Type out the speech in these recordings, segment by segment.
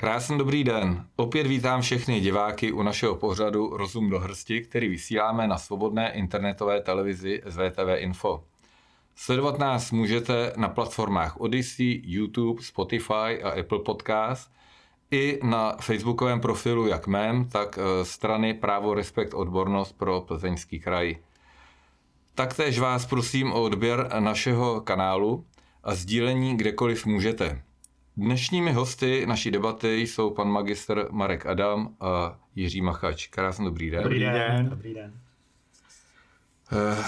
Krásný dobrý den. Opět vítám všechny diváky u našeho pořadu Rozum do hrsti, který vysíláme na svobodné internetové televizi SVTV Info. Sledovat nás můžete na platformách Odyssey, YouTube, Spotify a Apple Podcast i na facebookovém profilu jak mém, tak eh, strany Právo, Respekt, Odbornost pro Plzeňský kraj. Taktéž vás prosím o odběr našeho kanálu a sdílení kdekoliv můžete. Dnešními hosty naší debaty jsou pan magister Marek Adam a Jiří Machač. Krásný dobrý den. Dobrý den. Dobrý den. Eh,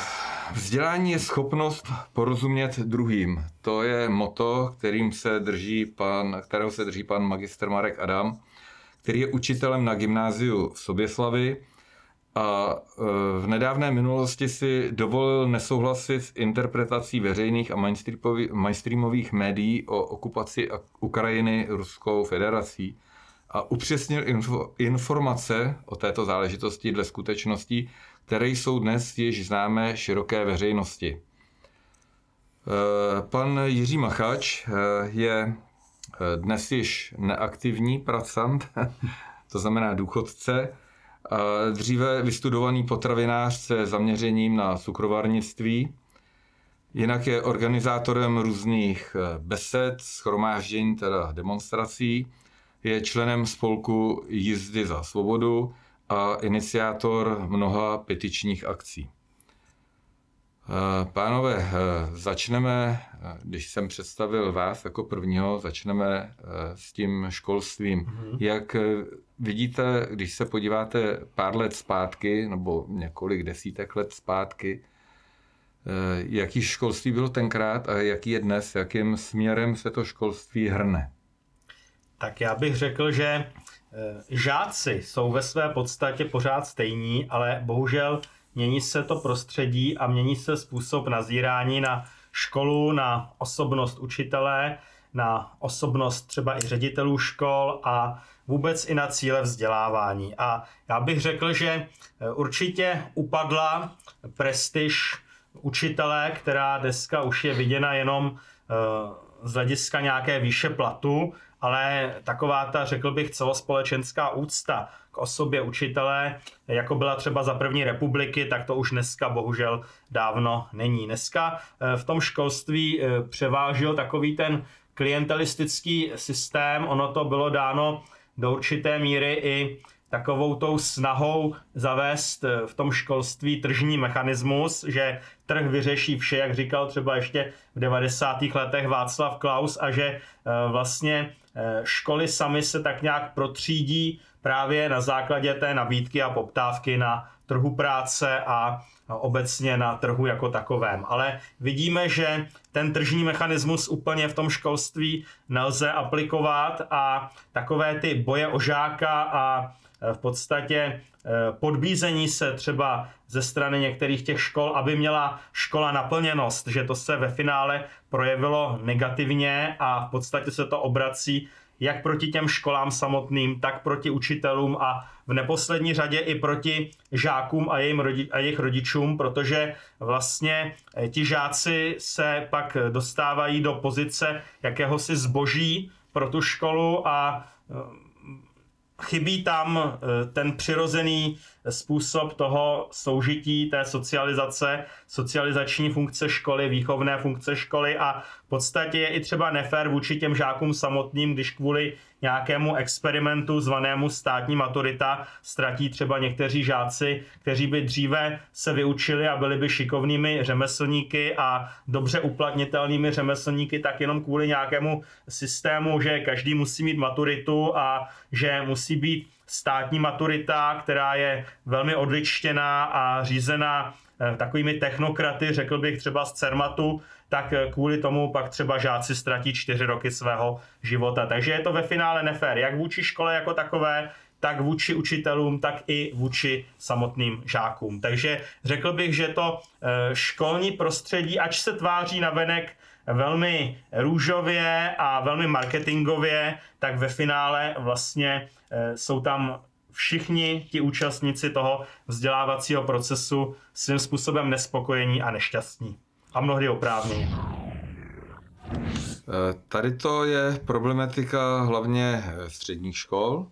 vzdělání je schopnost porozumět druhým. To je moto, kterým se drží pan, kterého se drží pan magister Marek Adam, který je učitelem na gymnáziu v Soběslavi a e, v nedávné minulosti si dovolil nesouhlasit s interpretací veřejných a mainstreamových médií o okupaci Ukrajiny Ruskou federací a upřesnil info, informace o této záležitosti dle skutečností, které jsou dnes již známé široké veřejnosti. E, pan Jiří Machač e, je dnes již neaktivní pracant, to znamená důchodce, Dříve vystudovaný potravinář se zaměřením na cukrovarnictví, jinak je organizátorem různých eh, besed, schromáždění, teda demonstrací, je členem spolku Jízdy za svobodu a iniciátor mnoha petičních akcí. Eh, pánové, eh, začneme, eh, když jsem představil vás jako prvního, začneme s tím školstvím. Mm-hmm. Jak vidíte, když se podíváte pár let zpátky, nebo několik desítek let zpátky, jaký školství bylo tenkrát a jaký je dnes, jakým směrem se to školství hrne? Tak já bych řekl, že žáci jsou ve své podstatě pořád stejní, ale bohužel mění se to prostředí a mění se způsob nazírání na školu, na osobnost učitele, na osobnost třeba i ředitelů škol a vůbec i na cíle vzdělávání. A já bych řekl, že e, určitě upadla prestiž učitele, která dneska už je viděna jenom e, z hlediska nějaké výše platu, ale taková ta, řekl bych, celospolečenská úcta k osobě učitele, jako byla třeba za první republiky, tak to už dneska bohužel dávno není. Dneska eh, v tom školství eh, převážil takový ten klientelistický systém, ono to bylo dáno do určité míry i takovou tou snahou zavést eh, v tom školství tržní mechanismus, že trh vyřeší vše, jak říkal třeba ještě v 90. letech Václav Klaus a že vlastně školy sami se tak nějak protřídí právě na základě té nabídky a poptávky na trhu práce a obecně na trhu jako takovém. Ale vidíme, že ten tržní mechanismus úplně v tom školství nelze aplikovat a takové ty boje o žáka a v podstatě eh, podbízení se třeba ze strany některých těch škol, aby měla škola naplněnost, že to se ve finále projevilo negativně a v podstatě se to obrací jak proti těm školám samotným, tak proti učitelům a v neposlední řadě i proti žákům a, jejím rodi- a jejich rodičům, protože vlastně eh, ti žáci se pak dostávají do pozice jakéhosi zboží pro tu školu a eh, chybí tam eh, ten přirozený způsob toho soužití, té socializace, socializační funkce školy, výchovné funkce školy a v podstatě je i třeba nefér vůči těm žákům samotným, když kvůli nějakému experimentu zvanému státní maturita ztratí třeba někteří žáci, kteří by dříve se vyučili a byli by šikovnými řemeslníky a dobře uplatnitelnými řemeslníky, tak jenom kvůli nějakému systému, že každý musí mít maturitu a že musí být státní maturita, která je velmi odličtěná a řízená eh, takovými technokraty, řekl bych třeba z CERMATu, tak eh, kvůli tomu pak třeba žáci ztratí čtyři roky svého života. Takže je to ve finále nefér, jak vůči škole jako takové, tak vůči učitelům, tak i vůči samotným žákům. Takže řekl bych, že to eh, školní prostředí, ač se tváří na venek velmi růžově a velmi marketingově, tak ve finále vlastně eh, jsou tam všichni ti účastníci toho vzdělávacího procesu svým způsobem nespokojení a nešťastní. A mnohdy oprávněně. Tady to je problematika hlavně středních škol,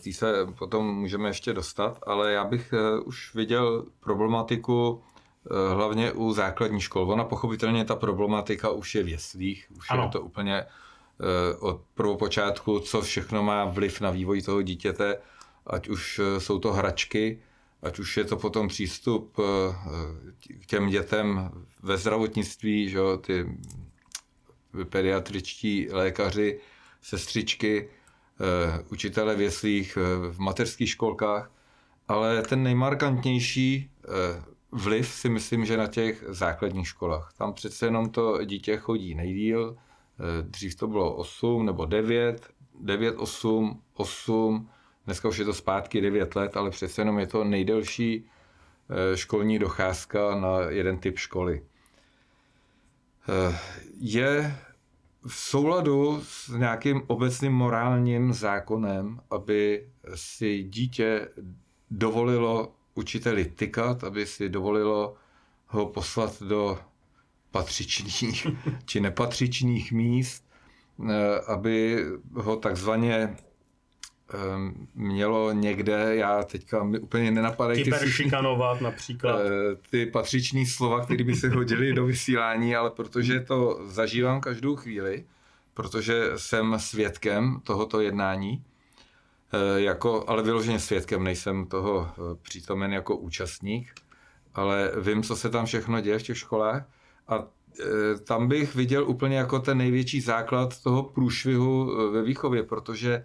k té se potom můžeme ještě dostat, ale já bych už viděl problematiku hlavně u základní škol. Ona pochopitelně ta problematika už je v jeslích, už ano. je to úplně od prvopočátku, co všechno má vliv na vývoj toho dítěte, ať už jsou to hračky, ať už je to potom přístup k těm dětem ve zdravotnictví, že jo, ty pediatričtí lékaři, sestřičky, eh, učitele v jeslích, eh, v mateřských školkách, ale ten nejmarkantnější eh, vliv si myslím, že na těch základních školách. Tam přece jenom to dítě chodí nejdíl, dřív to bylo 8 nebo 9, 9, 8, 8, dneska už je to zpátky 9 let, ale přece jenom je to nejdelší školní docházka na jeden typ školy. Je v souladu s nějakým obecným morálním zákonem, aby si dítě dovolilo učiteli tykat, aby si dovolilo ho poslat do patřičných či nepatřičných míst, eh, aby ho takzvaně mělo někde, já teďka mi úplně nenapadají ty šikanovat například. Eh, ty patřiční slova, které by se hodily do vysílání, ale protože to zažívám každou chvíli, protože jsem svědkem tohoto jednání, eh, jako, ale vyloženě svědkem, nejsem toho eh, přítomen jako účastník, ale vím, co se tam všechno děje v těch školách a tam bych viděl úplně jako ten největší základ toho průšvihu ve výchově, protože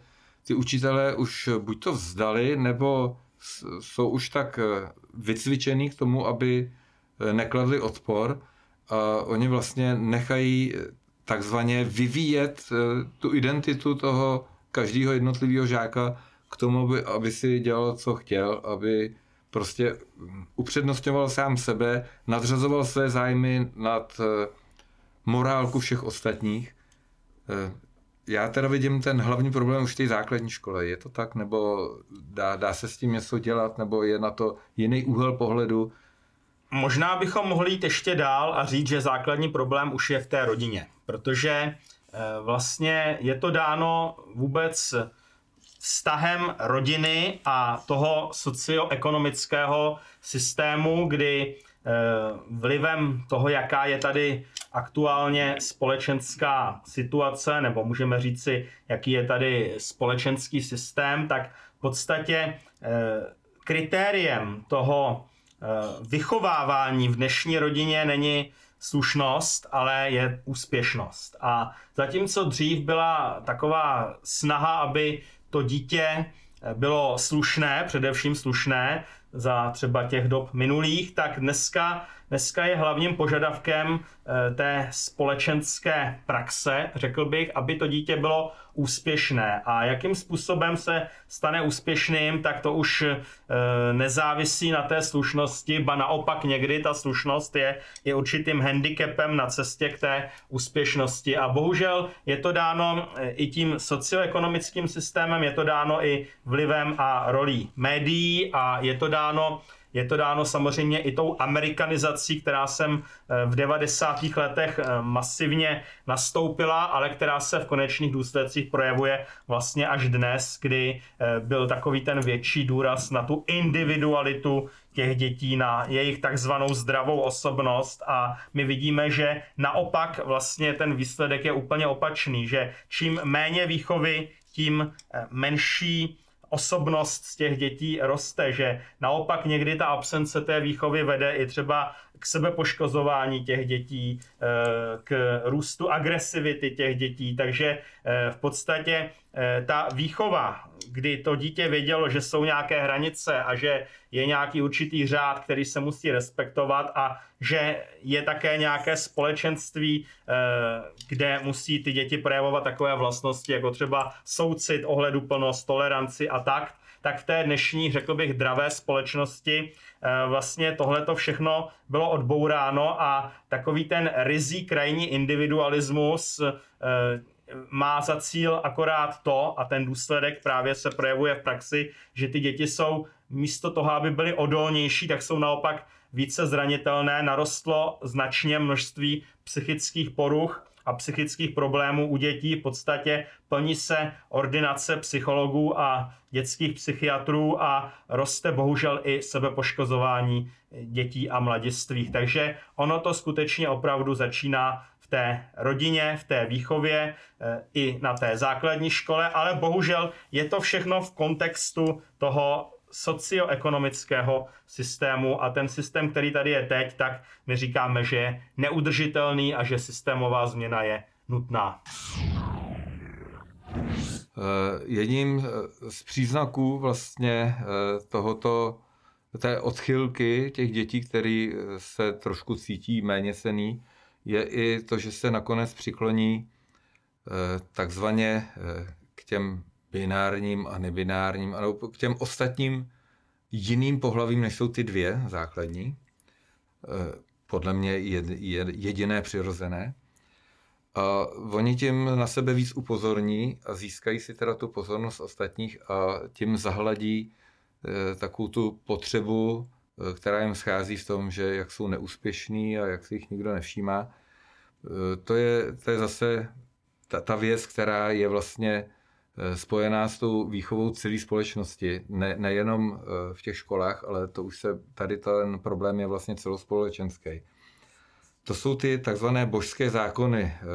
ty učitelé už buď to vzdali, nebo jsou už tak eh, vycvičený k tomu, aby eh, nekladli odpor a oni vlastně nechají eh, takzvaně vyvíjet tu identitu toho každého jednotlivého žáka k tomu, aby, aby si dělal, co chtěl, aby prostě hm, upřednostňoval sám sebe, nadřazoval své zájmy nad morálku všech ostatních já teda vidím ten hlavní problém už v té základní škole. Je to tak, nebo dá, dá se s tím něco dělat, nebo je na to jiný úhel pohledu? Možná bychom mohli jít ještě dál a říct, že základní problém už je v té rodině, protože eh, vlastně je to dáno vůbec vztahem rodiny a toho socioekonomického systému, kdy vlivem toho, jaká je tady aktuálně společenská situace, nebo můžeme říci, jaký je tady společenský systém, tak v podstatě eh, kritériem toho eh, vychovávání v dnešní rodině není slušnost, ale je úspěšnost. A zatímco dřív byla taková snaha, aby to dítě eh, bylo slušné, především slušné, za třeba těch dob minulých, tak dneska Dneska je hlavním požadavkem eh, té společenské praxe, řekl bych, aby to dítě bylo úspěšné. A jakým způsobem se stane úspěšným, tak to už eh, nezávisí na té slušnosti, ba naopak někdy ta slušnost je i určitým handicapem na cestě k té úspěšnosti. A bohužel je to dáno eh, i tím socioekonomickým systémem, je to dáno i vlivem a rolí médií a je to dáno je to dáno samozřejmě i tou amerikanizací, která sem eh, v 90. letech eh, masivně nastoupila, ale která se v konečných důsledcích projevuje vlastně až dnes, kdy eh, byl takový ten větší důraz na tu individualitu těch dětí, na jejich takzvanou zdravou osobnost a my vidíme, že naopak vlastně ten výsledek je úplně opačný, že čím méně výchovy, tím menší osobnost z těch dětí roste, že naopak někdy ta absence té výchovy vede i třeba k sebepoškozování těch dětí, eh, k růstu agresivity těch dětí, takže eh, v podstatě ta výchova, kdy to dítě vědělo, že jsou nějaké hranice a že je nějaký určitý řád, který se musí respektovat a že je také nějaké společenství, kde musí ty děti projevovat takové vlastnosti, jako třeba soucit, ohleduplnost, toleranci a tak, tak v té dnešní, řekl bych, dravé společnosti eh, vlastně tohle to všechno bylo odbouráno a takový ten rizí krajní individualismus eh, má za cíl akorát to, a ten důsledek právě se projevuje v praxi, že ty děti jsou místo toho, aby byly odolnější, tak jsou naopak více zranitelné, narostlo značně množství psychických poruch a psychických problémů u dětí. V podstatě plní se ordinace psychologů a dětských psychiatrů a roste bohužel i sebepoškozování dětí a mladistvých. Takže ono to skutečně opravdu začíná té rodině, v té výchově, eh, i na té základní škole, ale bohužel je to všechno v kontextu toho socioekonomického systému a ten systém, který tady je teď, tak my říkáme, že je neudržitelný a že systémová změna je nutná. Eh, jedním z příznaků vlastně eh, tohoto, té odchylky těch dětí, který se trošku cítí méně cený, je i to, že se nakonec přikloní eh, takzvaně k těm binárním a nebinárním, nebo k těm ostatním jiným pohlavím, než jsou ty dvě základní. Eh, podle mě jediné přirozené. A oni tím na sebe víc upozorní a získají si teda tu pozornost ostatních a tím zahladí eh, takovou tu potřebu, eh, která jim schází v tom, že jak jsou neúspěšní a jak si jich nikdo nevšímá. To je, to je zase ta, ta věc, která je vlastně Eh, spojená s tou výchovou celé společnosti, ne, nejenom eh, v těch školách, ale to už se, tady ten problém je vlastně celospolečenský. To jsou ty takzvané božské zákony. Eh,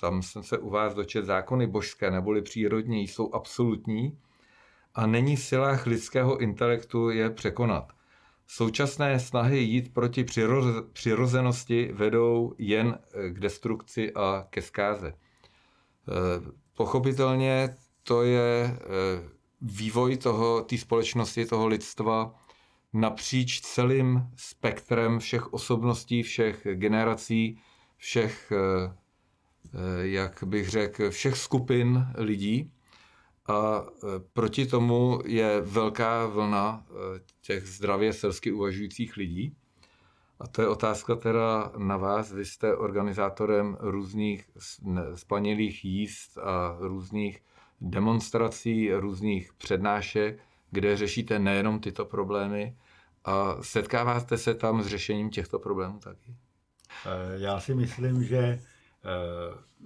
tam jsem se u vás dočet zákony božské neboli přírodní, jsou absolutní a není v silách lidského intelektu je překonat. Současné snahy jít proti přirozenosti vedou jen k destrukci a ke zkáze. Pochopitelně to je eh, vývoj toho, té společnosti, toho lidstva napříč celým spektrem všech osobností, všech generací, všech, eh, eh, jak bych řekl, všech skupin lidí. A proti tomu je velká vlna těch zdravě selsky uvažujících lidí. A to je otázka teda na vás. Vy jste organizátorem různých spanilých jíst a různých demonstrací, různých přednášek, kde řešíte nejenom tyto problémy a setkáváte se tam s řešením těchto problémů taky? Eh, já si myslím, že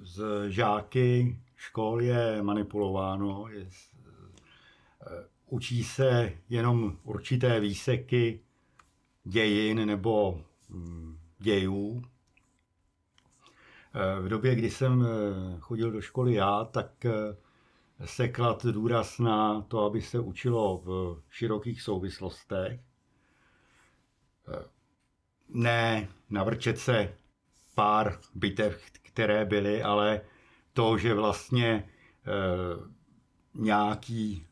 z žáky škol je manipulováno, je, eh, učí se jenom určité výseky dějin nebo hm, dějů. V době, kdy jsem chodil do školy já, tak se klad důraz na to, aby se učilo v širokých souvislostech. Ne navrčet se pár bitev, které byly, ale to, že vlastně e, nějaký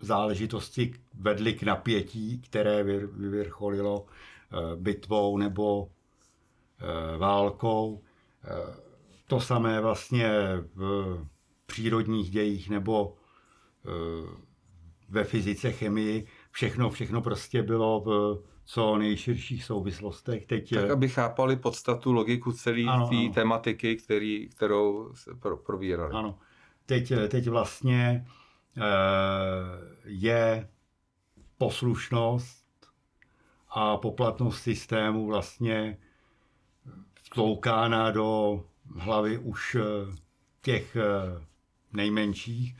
záležitosti vedly k napětí, které vyvrcholilo e, bitvou nebo e, válkou. E, to samé vlastně v přírodních dějích nebo eh, ve fyzice, chemii, všechno, všechno prostě bylo v co nejširších souvislostech. Teď, tak, aby chápali podstatu, logiku celé té tematiky, který, kterou se pro, probírali. Ano. Teď, teď vlastně e, je poslušnost a poplatnost systému vlastně vtloukána do hlavy už těch nejmenších.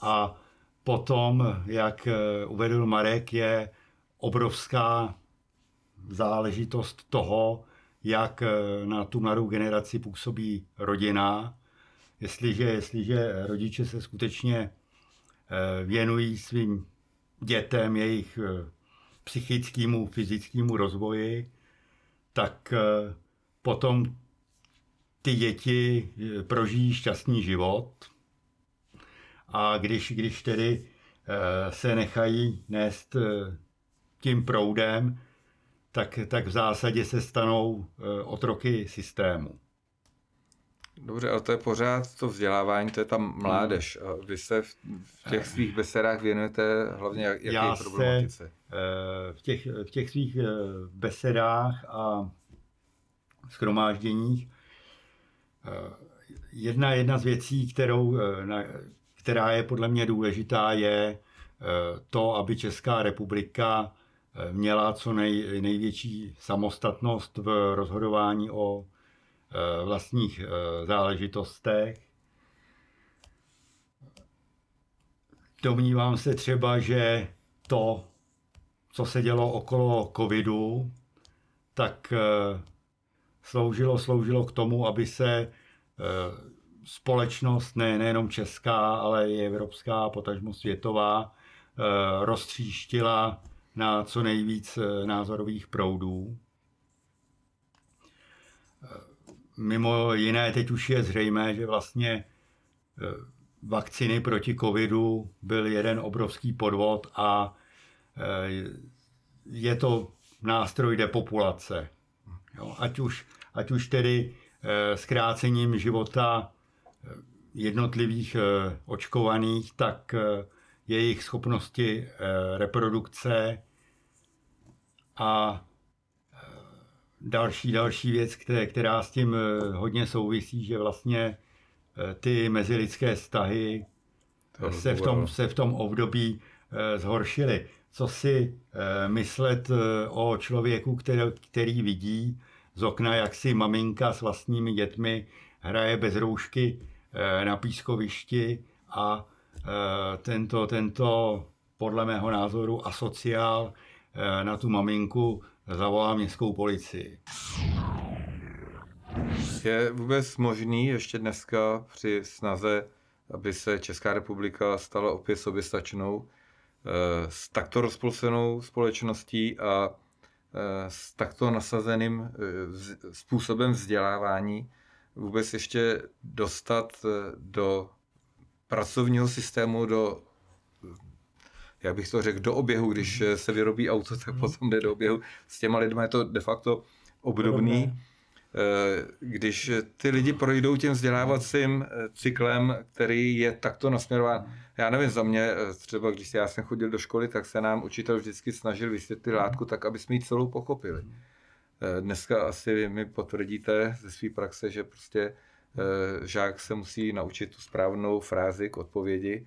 A potom, jak eh, uvedl Marek, je obrovská záležitost toho, jak eh, na tu mladou generaci působí rodina. Jestliže, jestliže rodiče se skutečně eh, věnují svým dětem, jejich psychickému, fyzickému rozvoji, tak potom ty děti prožijí šťastný život a když, když tedy eh, se nechají nést eh, tím proudem, tak, tak v zásadě se stanou eh, otroky systému. Dobře, ale to je pořád to vzdělávání, to je tam mládež. A vy se v, v těch svých besedách věnujete hlavně jak, jaké Já problematice? Se, v, těch, v těch svých besedách a schromážděních jedna, jedna z věcí, kterou, na, která je podle mě důležitá, je eh, to, aby Česká republika eh, měla co nej, největší samostatnost v rozhodování o vlastních záležitostech. Domnívám se třeba, že to, co se dělo okolo covidu, tak sloužilo, sloužilo k tomu, aby se společnost, ne, nejenom česká, ale i evropská, potažmo světová, eh, roztříštila na co nejvíc eh, názorových proudů. Eh, mimo jiné, teď už je zřejmé, že vlastně vakciny proti covidu byl jeden obrovský podvod a je to nástroj depopulace. Jo, ať, už, ať už tedy zkrácením života jednotlivých eh, očkovaných, tak eh, jejich schopnosti eh, reprodukce a další, další věc, která s tím hodně souvisí, že vlastně ty mezilidské vztahy se v, tom, se v tom období zhoršily. Co si myslet o člověku, který, který vidí z okna, jak si maminka s vlastními dětmi hraje bez roušky Eh, na pískovišti a eh, tento, tento podle mého názoru asociál eh, na tu maminku zavolá městskou policii. Je vůbec možný ještě dneska při snaze, aby se Česká republika stala opět soběstačnou, s takto rozpolcenou společností a s takto nasazeným způsobem vzdělávání, vůbec ještě dostat eh, do pracovního systému, do, jak bych to řekl, do oběhu, když eh, se vyrobí auto, tak mhm. potom jde do oběhu. S těma lidmi je to de facto obdobný. Eh, když ty lidi projdou tím vzdělávacím cyklem, který je takto nasměrován, já nevím, za mě, třeba když já jsem chodil do školy, tak se nám učitel vždycky snažil vysvětlit látku tak, aby jsme ji celou pochopili. Eh, dneska asi mi potvrdíte ze své praxe, že prostě eh, žák se musí naučit tu správnou frázi k odpovědi,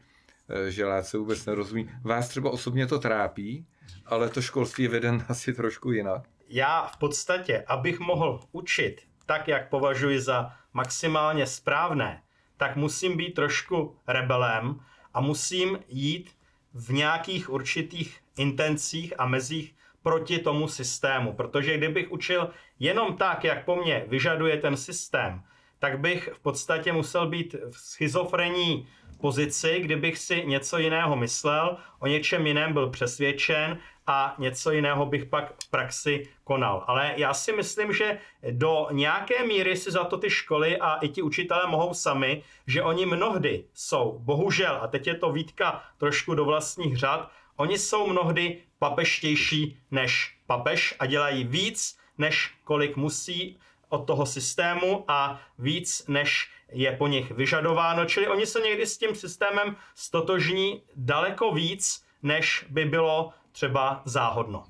eh, že se vůbec nerozumí. Vás třeba osobně to trápí, ale to školství je veden asi trošku jinak. Já v podstatě, abych mohl učit tak, jak považuji za maximálně správné, tak musím být trošku rebelem a musím jít v nějakých určitých intencích a mezích proti tomu systému. Protože kdybych učil jenom tak, jak po mně vyžaduje ten systém, tak bych v podstatě musel být v schizofrenní pozici, kdybych si něco jiného myslel, o něčem jiném byl přesvědčen a něco jiného bych pak v praxi konal. Ale já si myslím, že do nějaké míry si za to ty školy a i ti učitelé mohou sami, že oni mnohdy jsou, bohužel, a teď je to výtka trošku do vlastních řad, oni jsou mnohdy papeštější než papež a dělají víc, než kolik musí od toho systému a víc, než je po nich vyžadováno. Čili oni se někdy s tím systémem stotožní daleko víc, než by bylo třeba záhodno.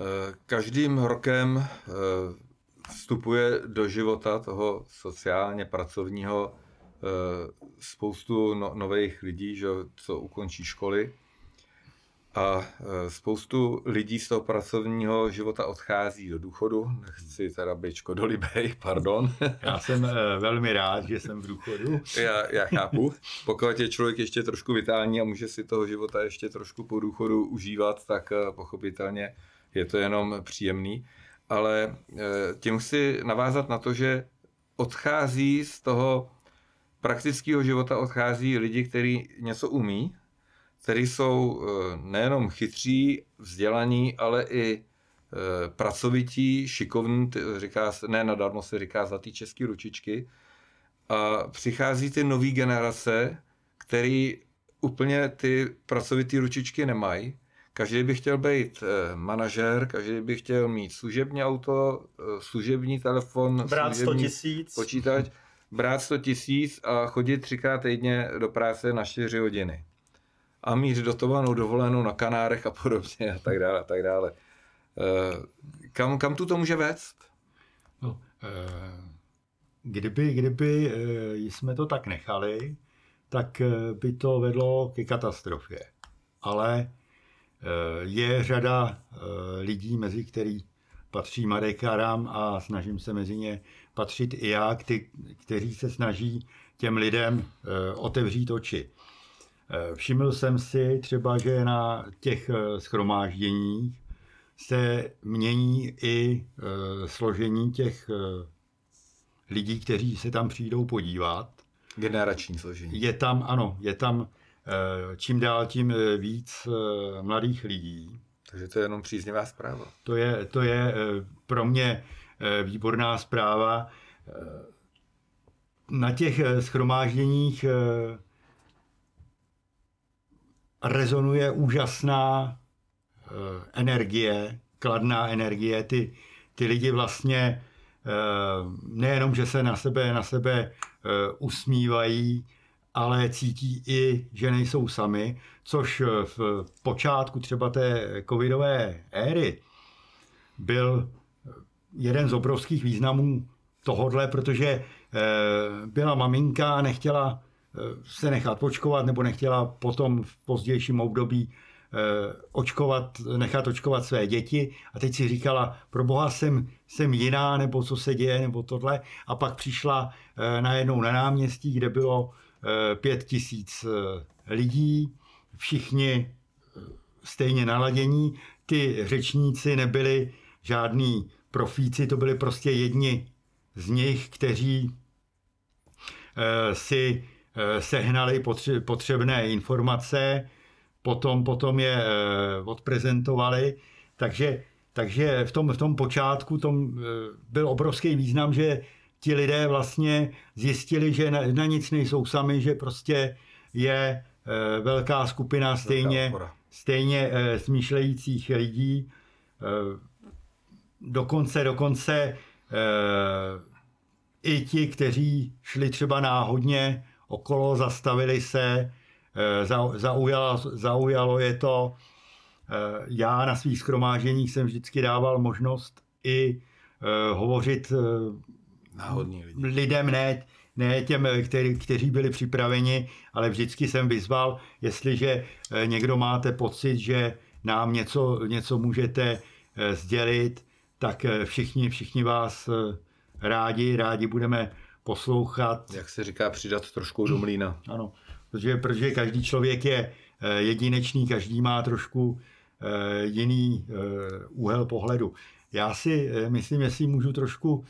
Eh, každým rokem eh, vstupuje do života toho sociálně pracovního eh, spoustu no, nových lidí, že, co ukončí školy. A e, spoustu lidí z toho pracovního života odchází do důchodu. Nechci teda být škodolibej, pardon. Já jsem e, velmi rád, že jsem v důchodu. Já, já chápu. Pokud je člověk ještě trošku vitální a může si toho života ještě trošku po důchodu užívat, tak e, pochopitelně je to jenom příjemný. Ale tím chci navázat na to, že odchází z toho praktického života odchází lidi, kteří něco umí, kteří jsou eh, nejenom chytří, vzdělaní, ale i eh, pracovití, šikovní, říká se, ne nadarmo se říká zlatý český ručičky. A přichází ty nové generace, který úplně ty pracovitý ručičky nemají. Každý by chtěl být eh, manažer, každý by chtěl mít služební auto, služební telefon, brát služební 100 tisíc. počítač, brát 100 tisíc a chodit třikrát týdně do práce na 4 hodiny a mít dotovanou dovolenou na Kanárech a podobně a tak dále a tak dále. Eh, kam, kam tu to může vést? No, eh, kdyby, kdyby eh, jsme to tak nechali, tak by to vedlo ke katastrofě. Ale je řada lidí, mezi který patří Marek Aram a snažím se mezi ně patřit i já, kteří se snaží těm lidem otevřít oči. Eh, všiml jsem si třeba, že na těch eh, schromážděních se mění i složení těch lidí, kteří se tam přijdou podívat. Generační složení. Je tam, ano, je tam čím dál tím víc mladých lidí. Takže to je jenom příznivá zpráva. To je, to je pro mě výborná zpráva na těch eh, schromážděních eh, rezonuje úžasná eh, energie, kladná energie. Ty, ty lidi vlastně nejenom, že se na sebe, na sebe usmívají, ale cítí i, že nejsou sami, což v počátku třeba té covidové éry byl jeden z obrovských významů tohodle, protože Eh, byla maminka a nechtěla eh, se nechat očkovat nebo nechtěla potom v pozdějším období eh, očkovat, nechat očkovat své děti a teď si říkala, pro boha jsem, jsem jiná, nebo co se děje, nebo tohle. A pak přišla najednou na náměstí, kde bylo pět tisíc lidí, všichni stejně naladění. Ty řečníci nebyli žádní profíci, to byli prostě jedni z nich, kteří eh, si eh, sehnali potřebné informace, potom, potom je eh, odprezentovali. Takže, takže v, tom, v tom počátku tom byl obrovský význam, že ti lidé vlastně zjistili, že na, na nic nejsou sami, že prostě je velká skupina stejně, stejně smýšlejících lidí. Dokonce, dokonce i ti, kteří šli třeba náhodně okolo, zastavili se, eh, zaujalo, zaujalo je to. Eh, já na svých schromáženích jsem vždycky dával možnost i eh, hovořit Náhodní lidi. lidem, ne, ne těm, který, kteří byli připraveni, ale vždycky jsem vyzval, jestliže někdo máte pocit, že nám něco, něco můžete sdělit, tak všichni, všichni vás rádi, rádi budeme poslouchat. Jak se říká, přidat trošku do mlína. Ano, protože, protože každý člověk je eh, jedinečný, každý má trošku eh, jiný eh, úhel pohledu. Já si myslím, jestli můžu trošku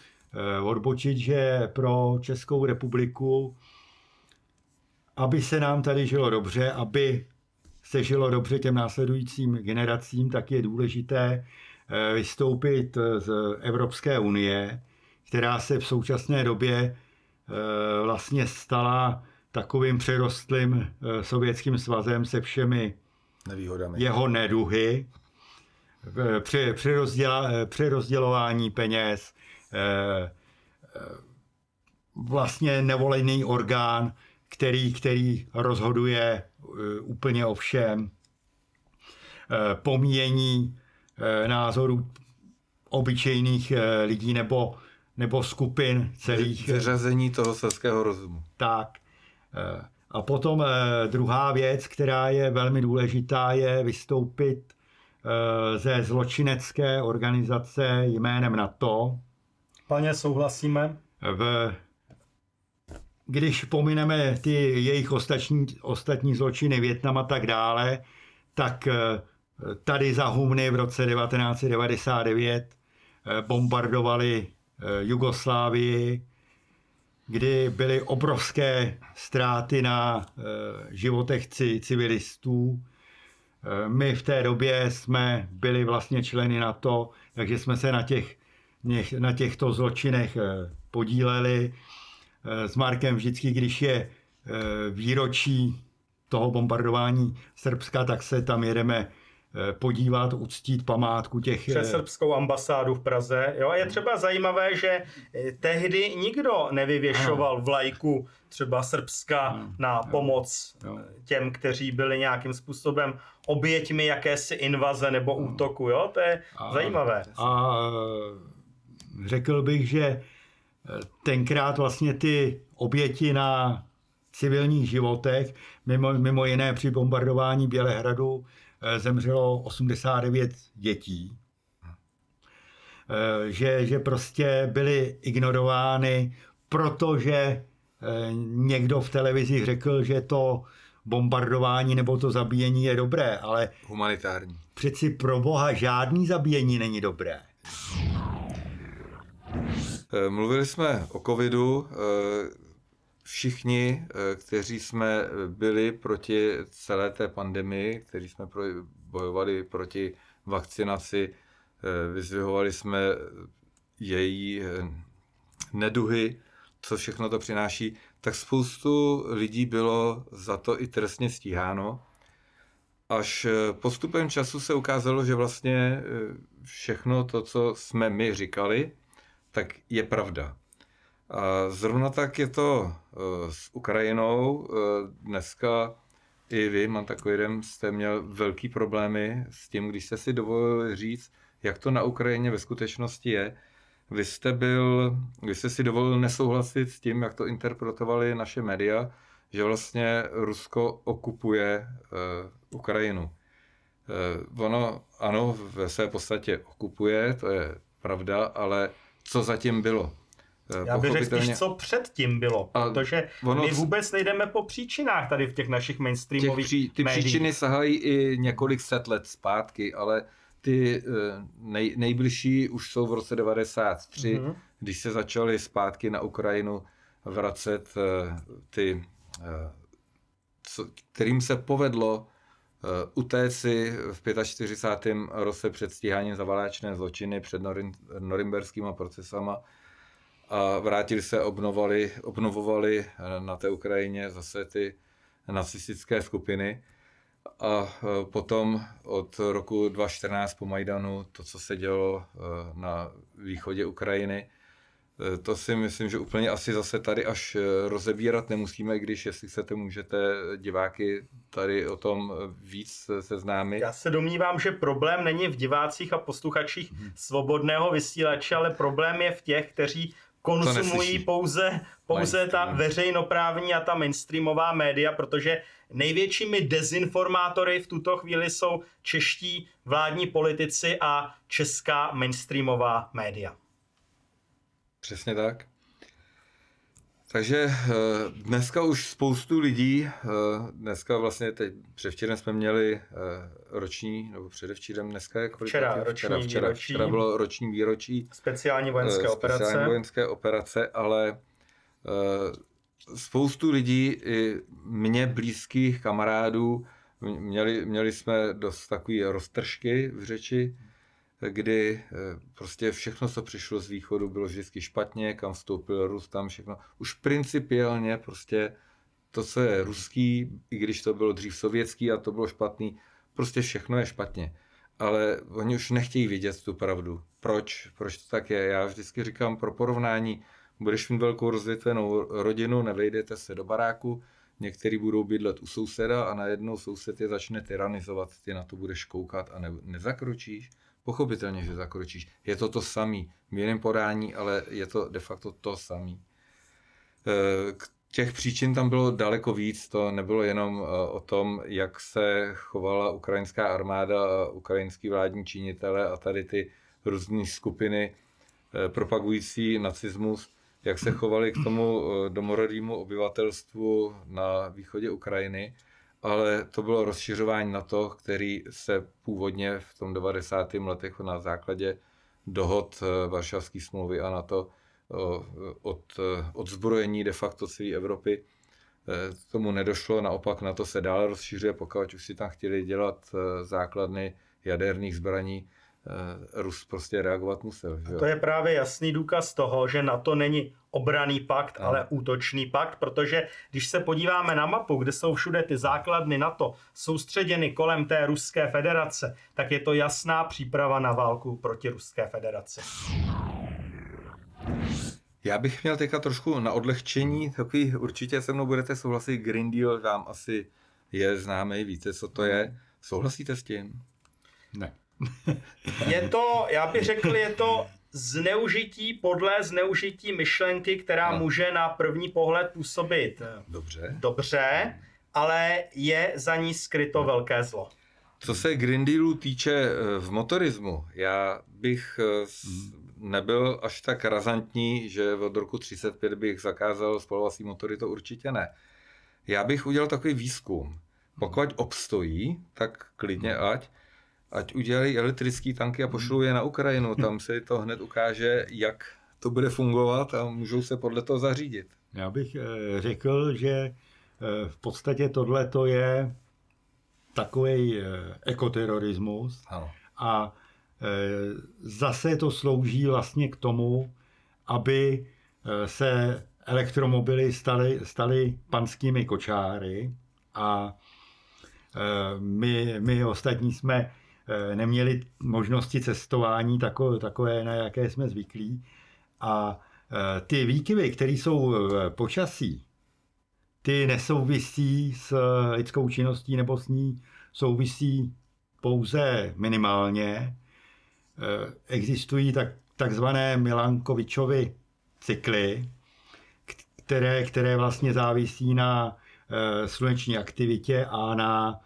odbočit, že pro Českou republiku, aby se nám tady žilo dobře, aby se žilo dobře těm následujícím generacím, tak je důležité vystoupit z Evropské unie, která se v současné době vlastně stala takovým přerostlým eh, sovětským svazem se všemi Nevýhodami. jeho neduhy, při, přerozdělování peněz, eh, vlastně nevolený orgán, který, který rozhoduje úplně o všem, pomíjení názorů obyčejných lidí nebo nebo skupin celých. Vyřazení toho selského rozumu. Tak. Eh, a potom eh, druhá věc, která je velmi důležitá, je vystoupit eh, ze zločinecké organizace jménem NATO. Plně souhlasíme. V, když pomineme ty jejich ostatní, ostatní zločiny, Větnam a tak dále, tak tady za Humny v roce 1999 bombardovali Jugoslávii, kdy byly obrovské ztráty na eh, životech civilistů. Eh, my v té době jsme byli vlastně členy NATO, takže jsme se na, těch, na těchto zločinech podíleli. S Markem vždycky, když je výročí toho bombardování Srbska, tak se tam jedeme Eh, podívat, uctít památku těch... Přes eh, srbskou ambasádu v Praze. Jo? A je třeba zajímavé, že eh, tehdy nikdo nevyvěšoval vlajku třeba Srbska ano. na pomoc ano. těm, kteří byli nějakým způsobem oběťmi jakési invaze nebo ano. útoku. Jo? To je a, zajímavé. A řekl bych, že tenkrát vlastně ty oběti na civilních životech, mimo, mimo jiné při bombardování Bělehradu, Eh, zemřelo 89 dětí. eh, že, že prostě byly ignorovány, protože eh, někdo v televizi řekl, že to bombardování nebo to zabíjení je dobré, ale Humanitární. přeci pro boha žádný zabíjení není dobré. Eh, Mluvili jsme o covidu. Eh, Všichni, eh, kteří jsme byli proti celé té pandemii, kteří jsme bojovali proti vakcinaci, eh, vyzvihovali jsme její eh, neduhy, co všechno to přináší, tak spoustu lidí bylo za to i trestně stíháno. Až eh, postupem času se ukázalo, že vlastně eh, všechno to, co jsme my říkali, tak je pravda. A zrovna tak je to eh, s Ukrajinou. Eh, Dneska i vy, mám takový jeden, jste měl velký problémy s tím, když jste si dovolili říct, jak to na Ukrajině ve skutečnosti je. Vy jste byl, vy jste si dovolil nesouhlasit s tím, jak to interpretovali naše média, že vlastně Rusko okupuje uh, Ukrajinu. Ono, ano, ve své podstatě okupuje, to je pravda, ale co zatím bylo? Eh, Já bych řekl spíš, co předtím bylo, A protože ono- my vůbec nejdeme po příčinách tady v těch našich těch mainstreamových pří, ty médiích. příčiny sahají i několik set let zpátky, ale ty eh, nej, nejbližší už jsou v roce 93, Mhm. když se začaly zpátky na Ukrajinu vracet eh, ty, co, kterým se povedlo utéci v 45. roce před stíháním za válečné zločiny před Norin, norimberskýma procesama a vrátili se, obnovali, obnovovali eh, na té Ukrajině zase ty nacistické skupiny. A eh, potom od roku 2014 po Majdanu, to, co se dělo eh, na východě Ukrajiny, to si myslím, že úplně asi zase tady až rozebírat nemusíme, i když jestli chcete, můžete diváky tady o tom víc seznámit. Já se domnívám, že problém není v divácích a posluchačích Mhm. svobodného vysílače, ale problém je v těch, kteří konzumují pouze, pouze ta veřejnoprávní a ta mainstreamová média, protože největšími dezinformátory v tuto chvíli jsou čeští vládní politici a česká mainstreamová média. Přesně tak. Takže eh, dneska už spoustu lidí, eh, dneska vlastně teď předevčírem jsme měli eh, roční, nebo předevčírem dneska je kolik? Včera roční včera, včera, výročí. včera bylo roční výročí Speciální vojenské eh, operace. speciální vojenské operace, ale spoustu lidí, i mě blízkých kamarádů, měli, měli jsme dost takový roztržky v řeči, kdy eh, prostě všechno, co přišlo z východu, bylo vždycky špatně, kam vstoupil Rus, tam všechno. Už principiálně prostě to, co je ruský, i když to bylo dřív sovětský a to bylo špatný, prostě všechno je špatně. Ale oni už nechtějí vidět tu pravdu. Proč? Proč to tak je? Já vždycky říkám pro porovnání, budeš mít velkou rozvětvenou rodinu, nevejdete se do baráku, někteří budou bydlet u souseda a najednou soused je začne tyranizovat, ty na to budeš koukat a ne, nezakročíš. Pochopitelně, že zakročíš. Je to to samý, v jiném podání, ale je to de facto to samý. K těch příčin tam bylo daleko víc, to nebylo jenom eh, o tom, jak se chovala ukrajinská armáda ukrajinský vládní činitele a tady ty různé skupiny eh, propagující nacismus, jak se chovali k tomu domorodému obyvatelstvu na východě Ukrajiny, ale to bylo rozšiřování na to, který se původně v tom 90. letech na základě dohod eh, Varšavské smlouvy a na to od, eh, od zbrojení de facto celé Evropy eh, tomu nedošlo, naopak na to se dále rozšiřuje, pokud už si tam chtěli dělat eh, základny jaderných zbraní, eh, Rus prostě reagovat musel. Že? jo? To je právě jasný důkaz toho, že na to není obraný pakt, ale útočný pakt, protože když se podíváme na mapu, kde jsou všude ty základny NATO soustředěny kolem té Ruské federace, tak je to jasná příprava na válku proti Ruské federaci. Já bych měl teďka trošku na odlehčení, takový určitě se mnou budete souhlasit, Green Deal vám asi je známý, víte, co to je. Souhlasíte s tím? Ne. Je to, já bych řekl, je to zneužití, podle zneužití myšlenky, která Ano. může na první pohled působit eh, Dobře. dobře, ale je za ní skryto velké zlo. Co se Green Dealu týče eh, v motorismu, já bych eh, nebyl až tak razantní, že od roku 35 bych zakázal spalovací motory, to určitě ne. Já bych udělal takový výzkum. Pokud obstojí, tak klidně ať, ať udělají elektrické tanky a pošlou je na Ukrajinu. Tam se to hned ukáže, jak to bude fungovat a můžou se podle toho zařídit. Já bych řekl, že v podstatě tohle to je takový ekoterorismus ano. a zase to slouží vlastně k tomu, aby se elektromobily staly, staly panskými kočáry a my, my ostatní jsme neměli možnosti cestování takové, na jaké jsme zvyklí. A ty výkyvy, které jsou počasí, ty nesouvisí s lidskou činností nebo s ní souvisí pouze minimálně. Existují tak, takzvané Milankovičovy cykly, které, které vlastně závisí na sluneční aktivitě a na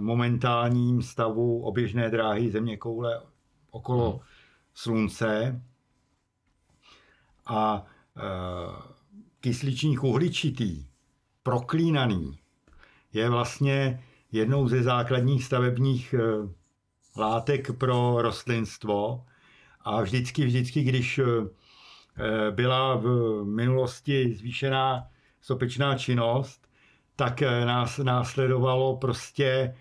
momentálním stavu oběžné dráhy země koule okolo hmm. slunce. A kysličník uhličitý proklínaný, je vlastně jednou ze základních stavebních eh, látek pro rostlinstvo. A vždycky, vždycky, když eh, byla v minulosti zvýšená sopečná činnost, tak eh, nás následovalo prostě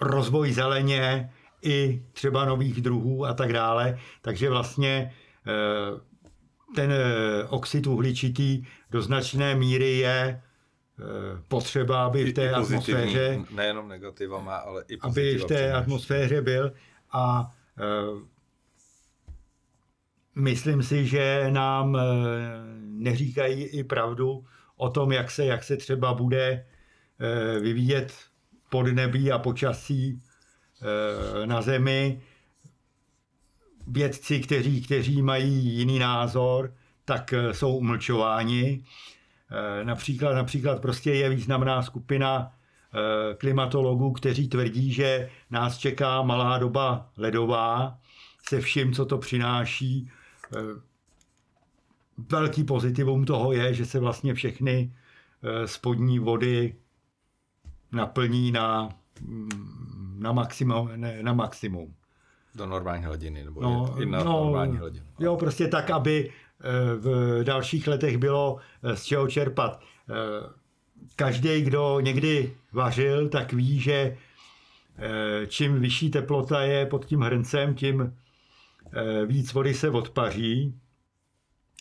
rozvoj zeleně i třeba nových druhů a tak dále. Takže vlastně ten oxid uhličitý do značné míry je eh, potřeba, aby v té I atmosféře... Nejenom negativama, ale i Aby v té atmosféře byl. A myslím si, že nám neříkají i pravdu o tom, jak se, jak se třeba bude uh, vyvíjet podnebí a počasí uh, na Zemi. Vědci, kteří, kteří mají jiný názor, tak eh, jsou umlčováni. Eh, například, například prostě je významná skupina eh, klimatologů, kteří tvrdí, že nás čeká malá doba ledová se vším, co to přináší. Velký pozitivum toho je, že se vlastně všechny spodní vody naplní na, mm, na, maximum, ne, na maximum. Do normální hladiny, nebo no, i na no, normální hladinu. Jo, prostě tak, aby v dalších letech bylo eh, z čeho čerpat. Eh, Každý, kdo někdy vařil, tak ví, že eh, čím vyšší teplota je pod tím hrncem, tím víc vody se odpaří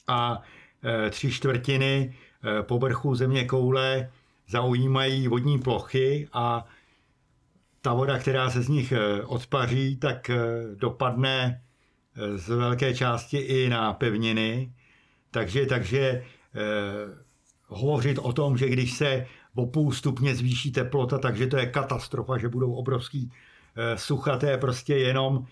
a tři čtvrtiny povrchu země koule zaujímají vodní plochy a ta voda, která se z nich odpaří, tak dopadne z velké části i na pevniny. Takže, takže hovořit o tom, že když se o půl stupně zvýší teplota, takže to je katastrofa, že budou obrovský sucha, to je prostě jenom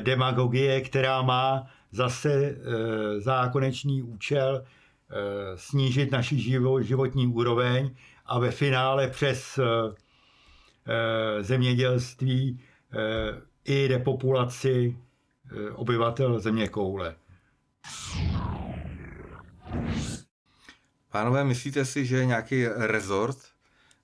demagogie, která má zase eh, za konečný účel eh, snížit naši živo, životní úroveň a ve finále přes eh, zemědělství i depopulaci Eh, obyvatel země koule. Pánové, myslíte si, že je nějaký rezort,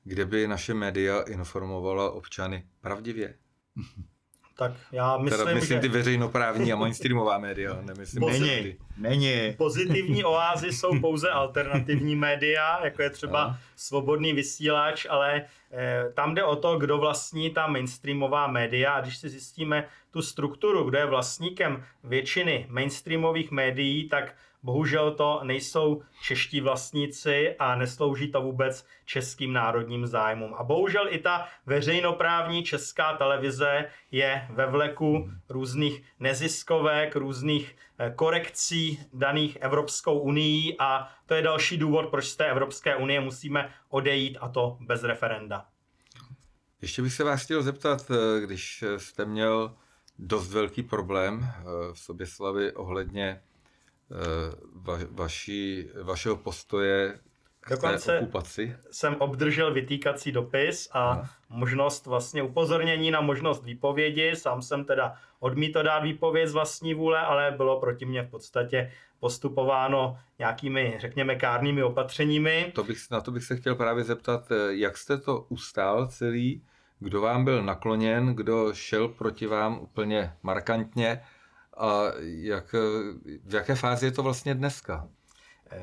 kde by naše média informovala občany pravdivě? Tak já myslím, teda myslím že... ty veřejnoprávní a mainstreamová média, nemyslím Není, není. Pozitivní oázy jsou pouze alternativní média, jako je třeba a? svobodný vysílač, ale eh, tam jde o to, kdo vlastní ta mainstreamová média a když si zjistíme tu strukturu, kdo je vlastníkem většiny mainstreamových médií, tak Bohužel to nejsou čeští vlastníci a neslouží to vůbec českým národním zájmům. A bohužel i ta veřejnoprávní česká televize je ve vleku různých neziskovek, různých eh, korekcí daných Evropskou unii a to je další důvod, proč z té Evropské unie musíme odejít a to bez referenda. Ještě bych se vás chtěl zeptat, eh, když jste měl dost velký problém eh, v Soběslavi ohledně va, vaši, vašeho postoje Dokonce okupaci. jsem obdržel vytýkací dopis a Aha. možnost vlastně upozornění na možnost výpovědi. Sám jsem teda odmítl dát výpověď z vlastní vůle, ale bylo proti mně v podstatě postupováno nějakými, řekněme, kárnými opatřeními. To bych, na to bych se chtěl právě zeptat, eh, jak jste to ustál celý, kdo vám byl nakloněn, kdo šel proti vám úplně markantně a jak, v jaké fázi je to vlastně dneska?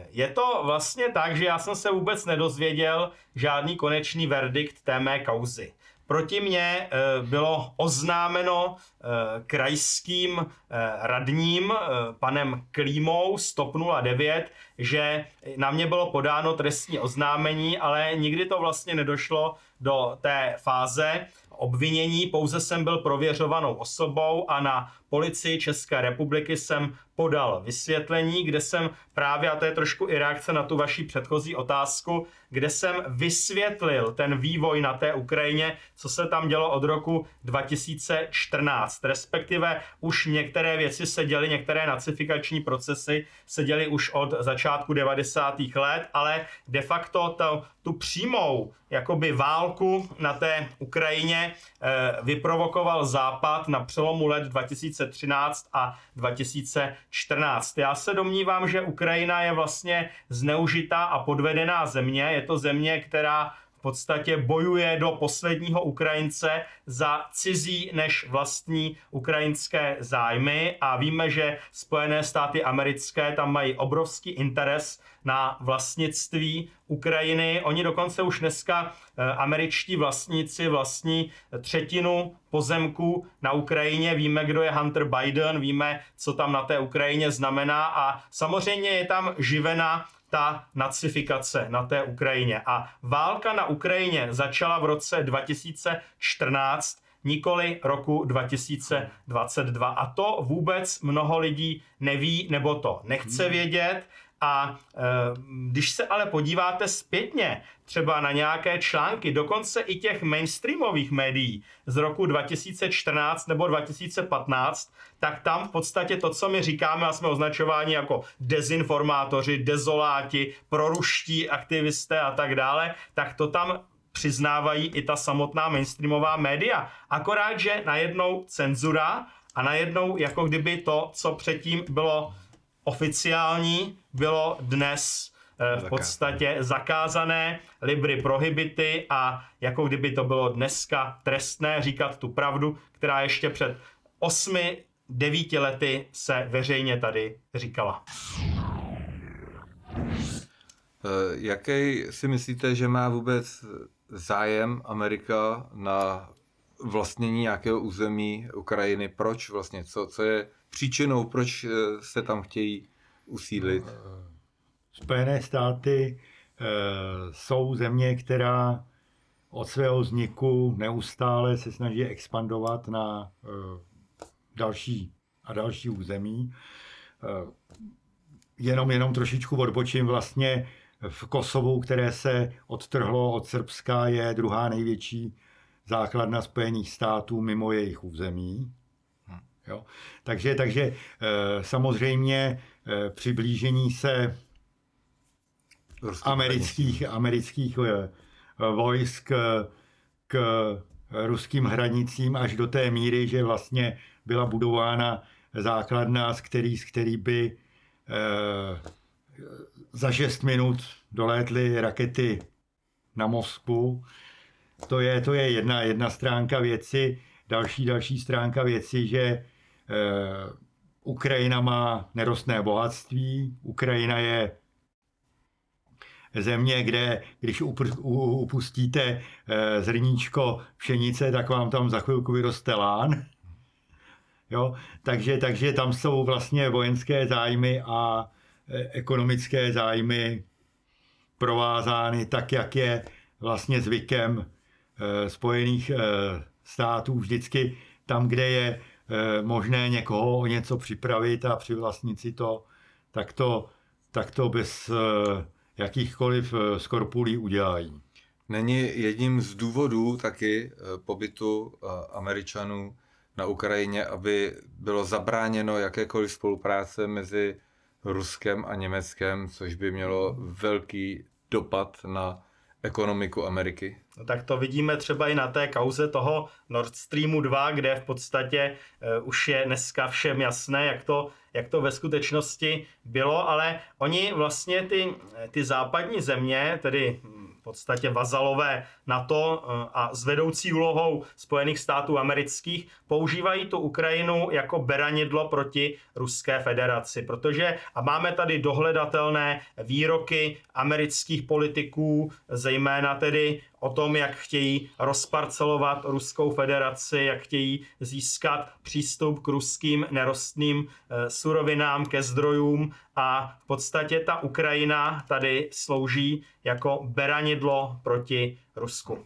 Je to vlastně tak, že já jsem se vůbec nedozvěděl žádný konečný verdikt té mé kauzy. Proti mně eh, bylo oznámeno eh, krajským eh, radním panem Klímou z TOP 09, že na mě bylo podáno trestní oznámení, ale nikdy to vlastně nedošlo do té fáze obvinění, pouze jsem byl prověřovanou osobou a na policii České republiky jsem podal vysvětlení, kde jsem právě, a to je trošku i reakce na tu vaši předchozí otázku, kde jsem vysvětlil ten vývoj na té Ukrajině, co se tam dělo od roku 2014. Respektive už některé věci se děly, některé nacifikační procesy se děly už od začátku 90. let, ale de facto to, tu přímou jakoby válku na té Ukrajině eh, vyprovokoval Západ na přelomu let 2013 a 2014. Já se domnívám, že Ukrajina je vlastně zneužitá a podvedená země. Je to země, která podstatě bojuje do posledního Ukrajince za cizí než vlastní ukrajinské zájmy a víme, že Spojené státy americké tam mají obrovský interes na vlastnictví Ukrajiny. Oni dokonce už dneska eh, američtí vlastníci vlastní třetinu pozemků na Ukrajině. Víme, kdo je Hunter Biden, víme, co tam na té Ukrajině znamená a samozřejmě je tam živena ta nacifikace na té Ukrajině. A válka na Ukrajině začala v roce 2014, nikoli roku 2022. A to vůbec mnoho lidí neví nebo to nechce vědět. A e, když se ale podíváte zpětně třeba na nějaké články, dokonce i těch mainstreamových médií z roku 2014 nebo 2015, tak tam v podstatě to, co my říkáme a jsme označováni jako dezinformátoři, dezoláti, proruští aktivisté a tak dále, tak to tam přiznávají i ta samotná mainstreamová média. Akorát, že najednou cenzura a najednou jako kdyby to, co předtím bylo oficiální, bylo dnes eh, v podstatě zakázané, libry prohibity a jako kdyby to bylo dneska trestné říkat tu pravdu, která ještě před osmi, devíti lety se veřejně tady říkala. Eh, Jaký si myslíte, že má vůbec zájem Amerika na vlastnění nějakého území Ukrajiny? Proč vlastně? Co, co je příčinou, proč eh, se tam chtějí usídlit? Spojené státy e, jsou země, která od svého vzniku neustále se snaží expandovat na e, další a další území. Jenom, jenom trošičku odbočím vlastně v Kosovu, které se odtrhlo od Srbska, je druhá největší základna Spojených států mimo jejich území. Jo? Takže, takže samozřejmě přiblížení se amerických, amerických e, vojsk k ruským hranicím až do té míry, že vlastně byla budována základna, z který, z který by za 6 minut dolétly rakety na Moskvu. To je, to je jedna, jedna stránka věci. Další, další stránka věci, že Ukrajina má nerostné bohatství. Ukrajina je země, kde když upustíte e, zrníčko pšenice, tak vám tam za chvilku vyroste lán. Jo? Takže, takže tam jsou vlastně vojenské zájmy a ekonomické zájmy provázány tak, jak je vlastně zvykem Spojených států vždycky tam, kde je možné někoho o něco připravit a přivlastnit si to, tak to, tak to bez jakýchkoliv skorpulí udělají. Není jedním z důvodů taky pobytu Američanů na Ukrajině, aby bylo zabráněno jakékoliv spolupráce mezi Ruskem a Německem, což by mělo velký dopad na ekonomiku Ameriky? No tak to vidíme třeba i na té kauze toho Nord Streamu 2, kde v podstatě uh, už je dneska všem jasné, jak to, jak to ve skutečnosti bylo, ale oni vlastně ty, ty západní země, tedy podstatě vazalové NATO eh, a s vedoucí úlohou Spojených států amerických používají tu Ukrajinu jako beranidlo proti Ruské federaci, protože a máme tady dohledatelné výroky amerických politiků, zejména tedy o tom, jak chtějí rozparcelovat Ruskou federaci, jak chtějí získat přístup k ruským nerostným eh, surovinám, ke zdrojům a v podstatě ta Ukrajina tady slouží jako beranidlo proti Rusku.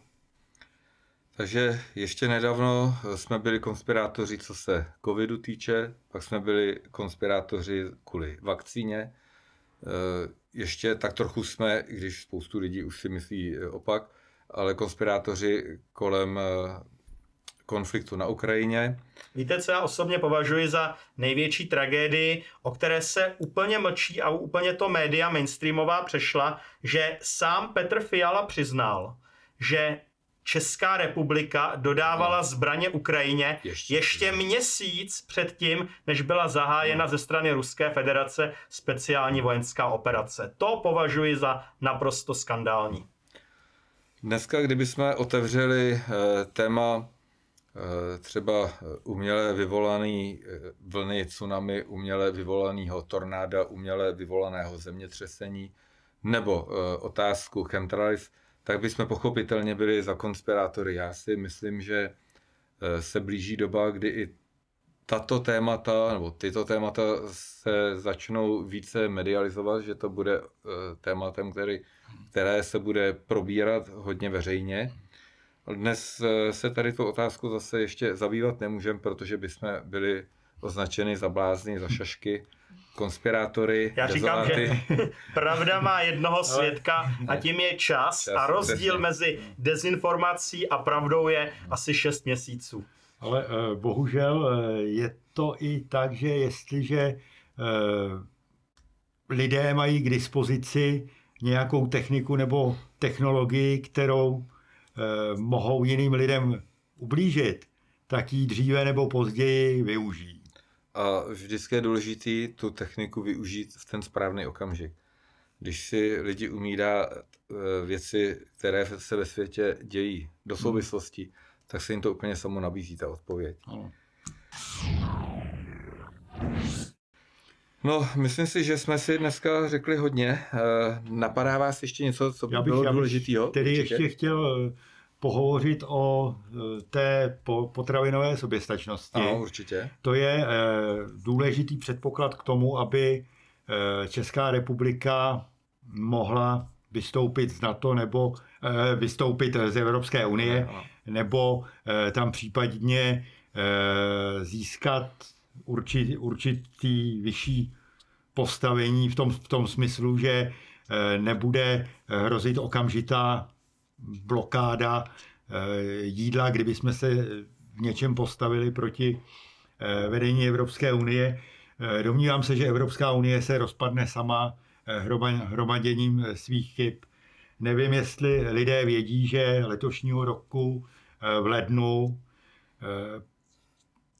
Takže ještě nedávno jsme byli konspirátoři, co se covidu týče, pak jsme byli konspirátoři kvůli vakcíně. E, ještě tak trochu jsme, když spoustu lidí už si myslí opak, ale konspirátoři kolem e, konfliktu na Ukrajině. Víte, co já osobně považuji za největší tragédii, o které se úplně mlčí a úplně to média mainstreamová přešla, že sám Petr Fiala přiznal, že Česká republika dodávala no. zbraně Ukrajině ještě, ještě měsíc předtím, než byla zahájena no. ze strany Ruské federace speciální vojenská operace. To považuji za naprosto skandální. Dneska, kdybychom otevřeli eh, téma Eh, třeba eh, uměle vyvolaný vlny tsunami, uměle vyvolaného tornáda, uměle vyvolaného zemětřesení, nebo otázku chemtrails, tak bychom pochopitelně byli za konspirátory. Já si myslím, že se blíží doba, kdy i tato témata, nebo tyto témata se začnou více medializovat, že to bude tématem, který, které se bude probírat hodně veřejně. Dnes eh, se tady tu otázku zase ještě zabývat nemůžeme, protože bychom byli označeni za blázny, za šašky, konspirátory. Já říkám, že pravda má jednoho svědka a tím je čas, čas a rozdíl přesně. mezi dezinformací a pravdou je asi 6 měsíců. Ale uh, bohužel uh, je to i tak, že jestliže uh, lidé mají k dispozici nějakou techniku nebo technologii, kterou Eh, mohou jiným lidem ublížit, tak ji dříve nebo později využijí. A vždycky je důležité tu techniku využít v ten správný okamžik. Když si lidi umí eh, věci, které se ve světě dějí do souvislosti, hmm. Tak se jim to úplně samo nabízí, ta odpověď. Ano. No, myslím si, že jsme si dneska řekli hodně. Eh, napadá vás ještě něco, co by já bych, bylo důležitého? Tedy ještě chtěl eh, pohovořit o eh, té potravinové soběstačnosti. Ano, určitě. To je důležitý předpoklad k tomu, aby Česká republika mohla vystoupit z NATO nebo vystoupit z Evropské unie, ano. Nebo tam případně získat určitý, určitý vyšší postavení v tom, v tom smyslu, že eh, nebude hrozit okamžitá blokáda eh, jídla, kdyby jsme se v něčem postavili proti eh, vedení Evropské unie. Domnívám se, že Evropská unie se rozpadne sama hromaděním svých chyb. Nevím, jestli lidé vědí, že letošního roku v lednu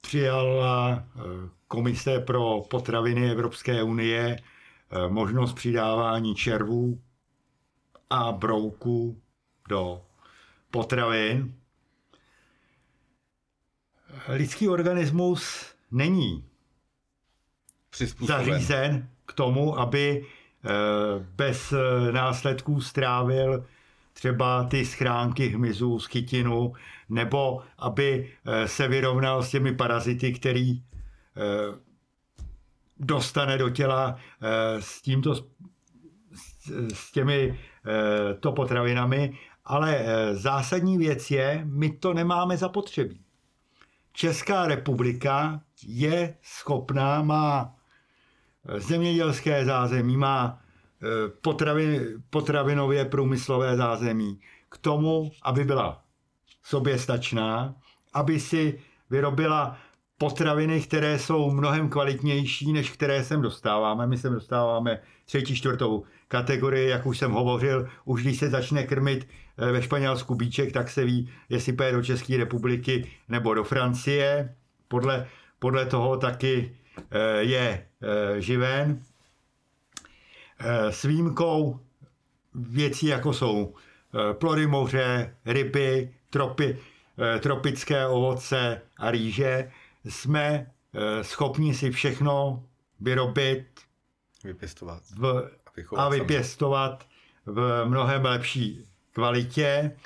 přijala eh, Komise pro potraviny Evropské unie eh, možnost přidávání červů a brouků do potravin. Lidský organismus není zařízen k tomu, aby eh, bez následků strávil třeba ty schránky hmyzu z chytinu, nebo aby eh, se vyrovnal s těmi parazity, který eh, dostane do těla eh, s tímto s těmi to potravinami, ale zásadní věc je, my to nemáme zapotřebí. Česká republika je schopná, má zemědělské zázemí, má potravin, potravinově průmyslové zázemí k tomu, aby byla soběstačná, aby si vyrobila potraviny, které jsou mnohem kvalitnější, než které sem dostáváme. My sem dostáváme třetí, čtvrtou kategorii, jak už jsem hovořil, už když se začne krmit eh, ve Španělsku bíček, tak se ví, jestli půjde do České republiky nebo do Francie. Podle, podle toho taky eh, je eh, živen. S výjimkou věcí, jako jsou plory moře, ryby, tropy, tropické ovoce a rýže, jsme schopni si všechno vyrobit vypěstovat v, a vypěstovat v mnohem lepší kvalitě.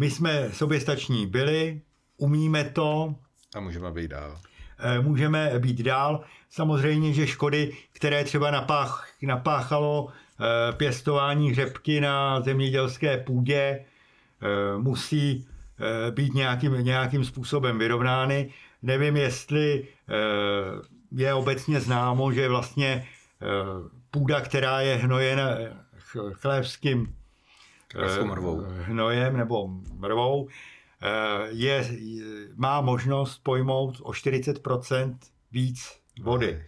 My jsme soběstační byli, umíme to. A můžeme být dál. Eh, můžeme být dál. Samozřejmě, že škody, které třeba napách, napáchalo eh, pěstování řepky na zemědělské půdě, eh, musí být nějakým, nějakým způsobem vyrovnány. Nevím, jestli je obecně známo, že vlastně půda, která je hnojena chlévským hnojem nebo mrvou, je, má možnost pojmout o 40% víc vody.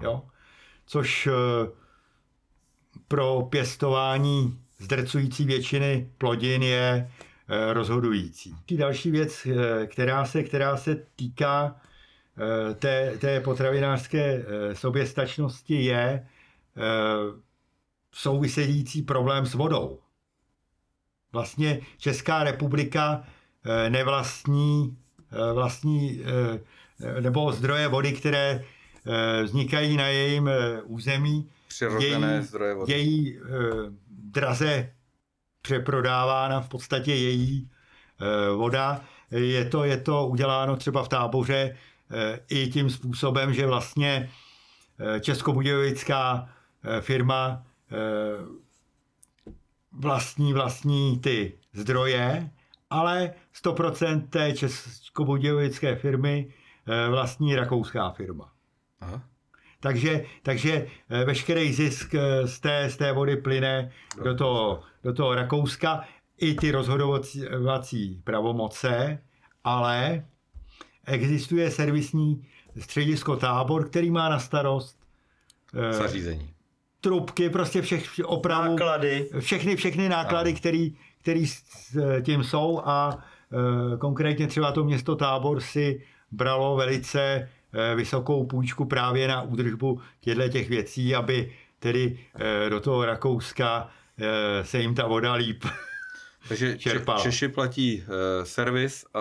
Jo? Což pro pěstování zdrcující většiny plodin je rozhodující. Další věc, která se, která se týká té, té potravinářské soběstačnosti je, Eh, související problém s vodou. Vlastně Česká republika eh, nevlastní eh, vlastní, nebo zdroje vody, které vznikají na jejím území. Přirozené její, zdroje vody. Její draze přeprodávána v podstatě její voda. Je to, je to uděláno třeba v táboře i tím způsobem, že vlastně Českobudějovická Eh, firma eh, vlastní vlastní ty zdroje, ale 100% té českobudějovické firmy eh, vlastní rakouská firma. Aha. Takže, takže veškerý zisk z té, z té vody plyne do toho, do toho Rakouska, i ty rozhodovací pravomoce, ale existuje servisní středisko tábor, který má na starost zařízení trubky, prostě všech opravu, náklady. všechny, všechny náklady, které který s tím jsou a e, konkrétně třeba to město Tábor si bralo velice e, vysokou půjčku právě na údržbu těchto těch věcí, aby tedy e, do toho Rakouska se jim ta voda líp takže čerpala. Češi platí uh, servis a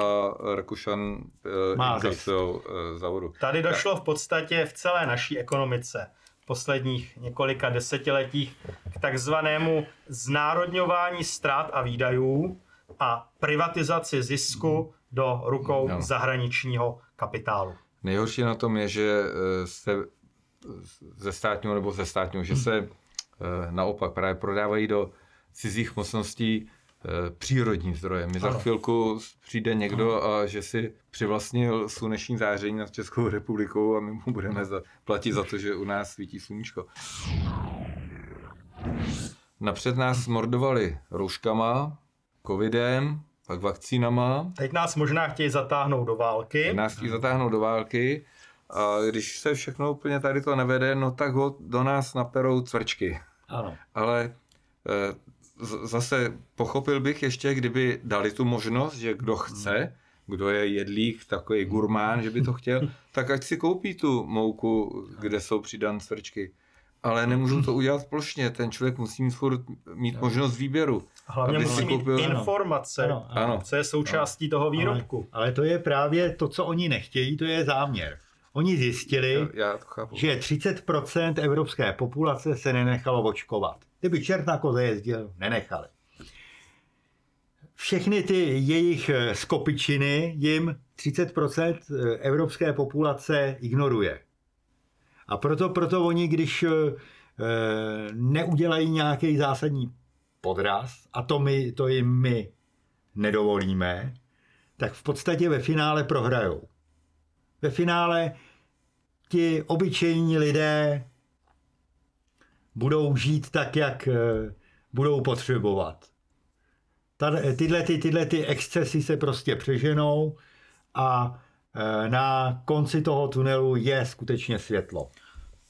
Rakušan uh, uh, za vodu. Tady došlo v podstatě v celé naší ekonomice posledních několika desetiletích k takzvanému znárodňování ztrát a výdajů a privatizaci zisku do rukou no. zahraničního kapitálu. Nejhorší na tom je, že eh, se ze státního nebo ze státního, že se eh, naopak právě prodávají do cizích mocností Eh, přírodní zdroje. My za chvilku přijde někdo a že si přivlastnil sluneční záření nad Českou republikou a my mu budeme za, platit za to, že u nás svítí sluníčko. Napřed nás mordovali rouškama, covidem, pak vakcínama. Teď nás možná chtějí zatáhnout do války. Teď nás chtějí zatáhnout do války. A když se všechno úplně tady to nevede, no tak ho do nás naperou cvrčky. Ano. Ale eh, zase pochopil bych ještě, kdyby dali tu možnost, že kdo chce, kdo je jedlík, takový gurmán, že by to chtěl, tak ať si koupí tu mouku, kde jsou přidan svrčky. Ale nemůžu to udělat plošně, ten člověk musí mít, furt, mít možnost výběru. Hlavně musí mít koupil... informace, ano, ano, co je součástí ano. toho výrobku. Ale, ale to je právě to, co oni nechtějí, to je záměr. Oni zjistili, já, já to chápu. že 30% evropské populace se nenechalo očkovat. Kdyby čert na koze jezdil, nenechali. Všechny ty jejich eh, skopičiny jim 30% eh, evropské populace ignoruje. A proto, proto oni, když eh, neudělají nějaký zásadní podraz, a to, my, to jim my nedovolíme, tak v podstatě ve finále prohrajou. Ve finále ti obyčejní lidé budou žít tak, jak eh, budou potřebovat. Tady, tyhle, ty, tyhle ty excesy se prostě přeženou a eh, na konci toho tunelu je skutečně světlo.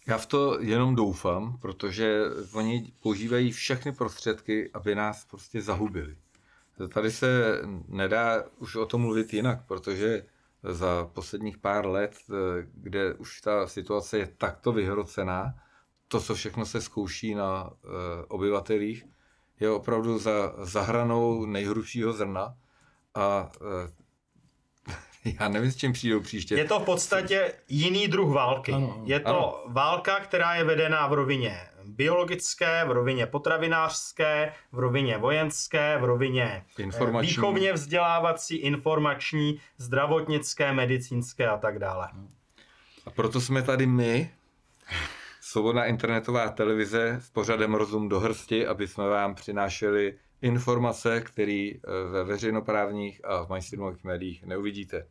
Já v to jenom doufám, protože oni používají všechny prostředky, aby nás prostě zahubili. Tady se nedá už o tom mluvit jinak, protože za posledních pár let, kde už ta situace je takto vyhrocená, to, co všechno se zkouší na eh, obyvatelích, je opravdu za, za hranou nejhrubšího zrna a eh, já nevím, s čím přijdou příště. Je to v podstatě jiný druh války. Ano, je to ano. válka, která je vedená v rovině biologické, v rovině potravinářské, v rovině vojenské, v rovině eh, informační. výchovně vzdělávací, informační, zdravotnické, medicínské a tak dále. A proto jsme tady my, Svobodná internetová televize s pořadem Rozum do hrsti, aby jsme vám přinášeli informace, které eh, ve veřejnoprávních a v mainstreamových médiích neuvidíte.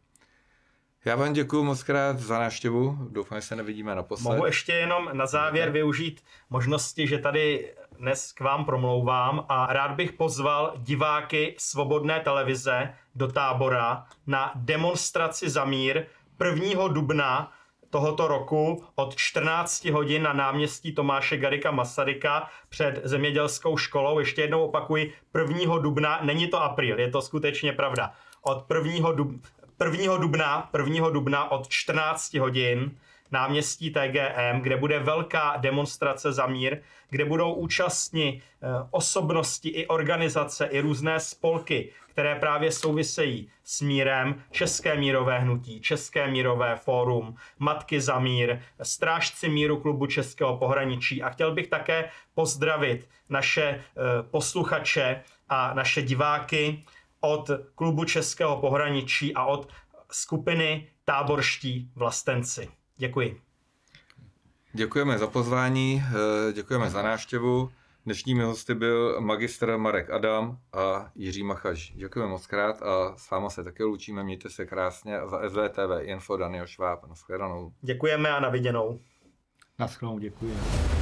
Já vám děkuji moc krát za návštěvu. Doufám, že se nevidíme naposled. Mohu ještě jenom na závěr využít možnosti, že tady dnes k vám promlouvám a rád bych pozval diváky Svobodné televize do tábora na demonstraci za mír 1. dubna tohoto roku od 14 hodin na náměstí Tomáše Garika Masaryka před zemědělskou školou. Ještě jednou opakuji, 1. dubna, není to apríl, je to skutečně pravda. Od 1. Dub, 1. dubna, 1. dubna od 14 hodin náměstí TGM, kde bude velká demonstrace za mír, kde budou účastní eh, osobnosti i organizace, i různé spolky, které právě souvisejí s mírem, České mírové hnutí, České mírové fórum, Matky za mír, Strážci míru klubu Českého pohraničí. A chtěl bych také pozdravit naše eh, posluchače a naše diváky od klubu Českého pohraničí a od skupiny Táborští vlastenci. Děkuji. Děkujeme za pozvání, eh, děkujeme za návštěvu. Dnešními hosty byl magistr Marek Adam a Jiří Machaš. Děkujeme moc krát a s váma se také loučíme. Mějte se krásně a za SVTV Info Daniel Šváb. Naschledanou. Děkujeme a na viděnou. Naschledanou, děkujeme.